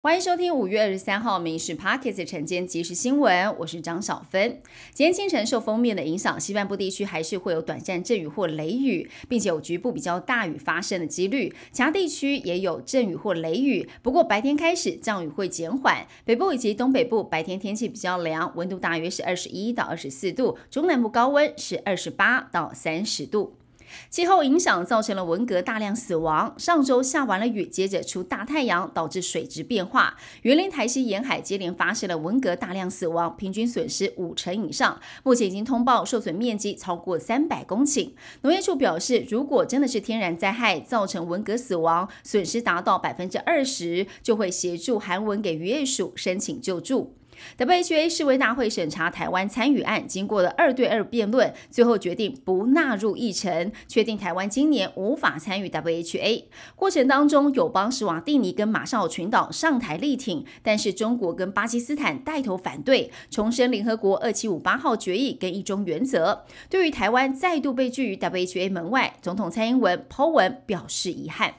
欢迎收听五月二十三号《民事 Pocket》晨间即时新闻，我是张小芬。今天清晨受封面的影响，西半部地区还是会有短暂阵雨或雷雨，并且有局部比较大雨发生的几率。其他地区也有阵雨或雷雨，不过白天开始降雨会减缓。北部以及东北部白天天气比较凉，温度大约是二十一到二十四度，中南部高温是二十八到三十度。气候影响造成了文革大量死亡。上周下完了雨，接着出大太阳，导致水质变化。园林台西沿海接连发生了文革大量死亡，平均损失五成以上。目前已经通报受损面积超过三百公顷。农业处表示，如果真的是天然灾害造成文革死亡，损失达到百分之二十，就会协助韩文给渔业署申请救助。WHA 世卫大会审查台湾参与案，经过了二对二辩论，最后决定不纳入议程，确定台湾今年无法参与 WHA。过程当中，友邦史瓦蒂尼跟马绍尔群岛上台力挺，但是中国跟巴基斯坦带头反对，重申联合国二七五八号决议跟一中原则。对于台湾再度被拒于 WHA 门外，总统蔡英文抛文表示遗憾。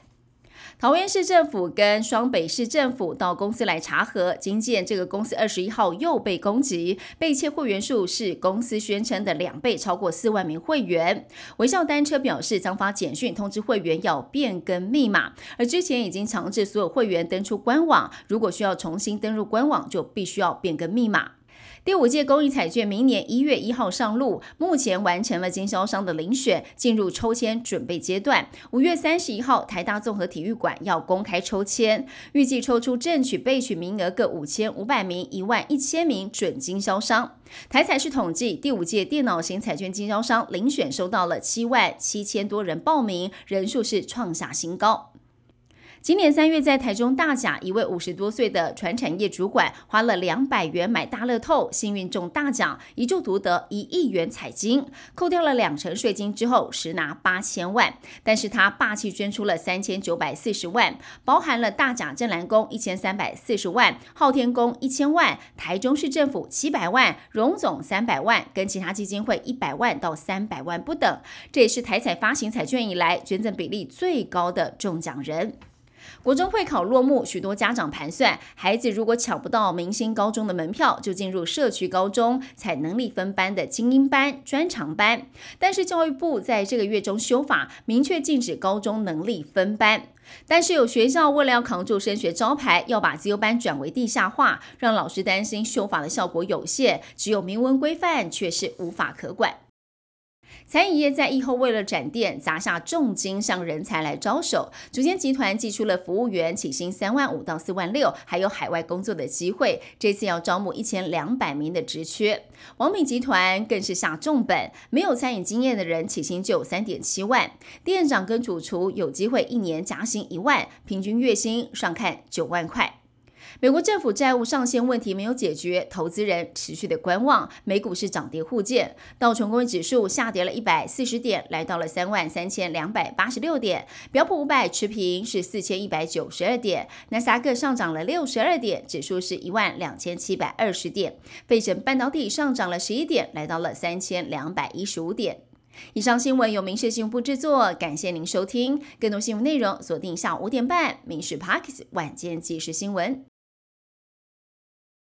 桃园市政府跟双北市政府到公司来查核，经见这个公司二十一号又被攻击，被窃会员数是公司宣称的两倍，超过四万名会员。微笑单车表示将发简讯通知会员要变更密码，而之前已经强制所有会员登出官网，如果需要重新登入官网，就必须要变更密码。第五届公益彩券明年一月一号上路，目前完成了经销商的遴选，进入抽签准备阶段。五月三十一号，台大综合体育馆要公开抽签，预计抽出正取备取名额各五千五百名、一万一千名准经销商。台彩是统计，第五届电脑型彩券经销商遴选收到了七万七千多人报名，人数是创下新高。今年三月，在台中大甲，一位五十多岁的船产业主管花了两百元买大乐透，幸运中大奖，一注独得一亿元彩金，扣掉了两成税金之后，实拿八千万。但是他霸气捐出了三千九百四十万，包含了大甲镇澜宫一千三百四十万，昊天宫一千万，台中市政府七百万，荣总三百万，跟其他基金会一百万到三百万不等。这也是台彩发行彩券以来捐赠比例最高的中奖人。国中会考落幕，许多家长盘算，孩子如果抢不到明星高中的门票，就进入社区高中，采能力分班的精英班、专长班。但是教育部在这个月中修法，明确禁止高中能力分班。但是有学校为了要扛住升学招牌，要把自由班转为地下化，让老师担心修法的效果有限，只有明文规范，却是无法可管。餐饮业在疫后为了展店，砸下重金向人才来招手。竹间集团寄出了服务员起薪三万五到四万六，还有海外工作的机会。这次要招募一千两百名的职缺。王品集团更是下重本，没有餐饮经验的人起薪就有三点七万，店长跟主厨有机会一年加薪一万，平均月薪上看九万块。美国政府债务上限问题没有解决，投资人持续的观望。美股是涨跌互见，道琼工业指数下跌了一百四十点，来到了三万三千两百八十六点。标普五百持平是四千一百九十二点，纳斯达克上涨了六十二点，指数是一万两千七百二十点。费城半导体上涨了十一点，来到了三千两百一十五点。以上新闻由民事新闻部制作，感谢您收听。更多新闻内容锁定下午五点半《民事 Parkes 晚间即时新闻》。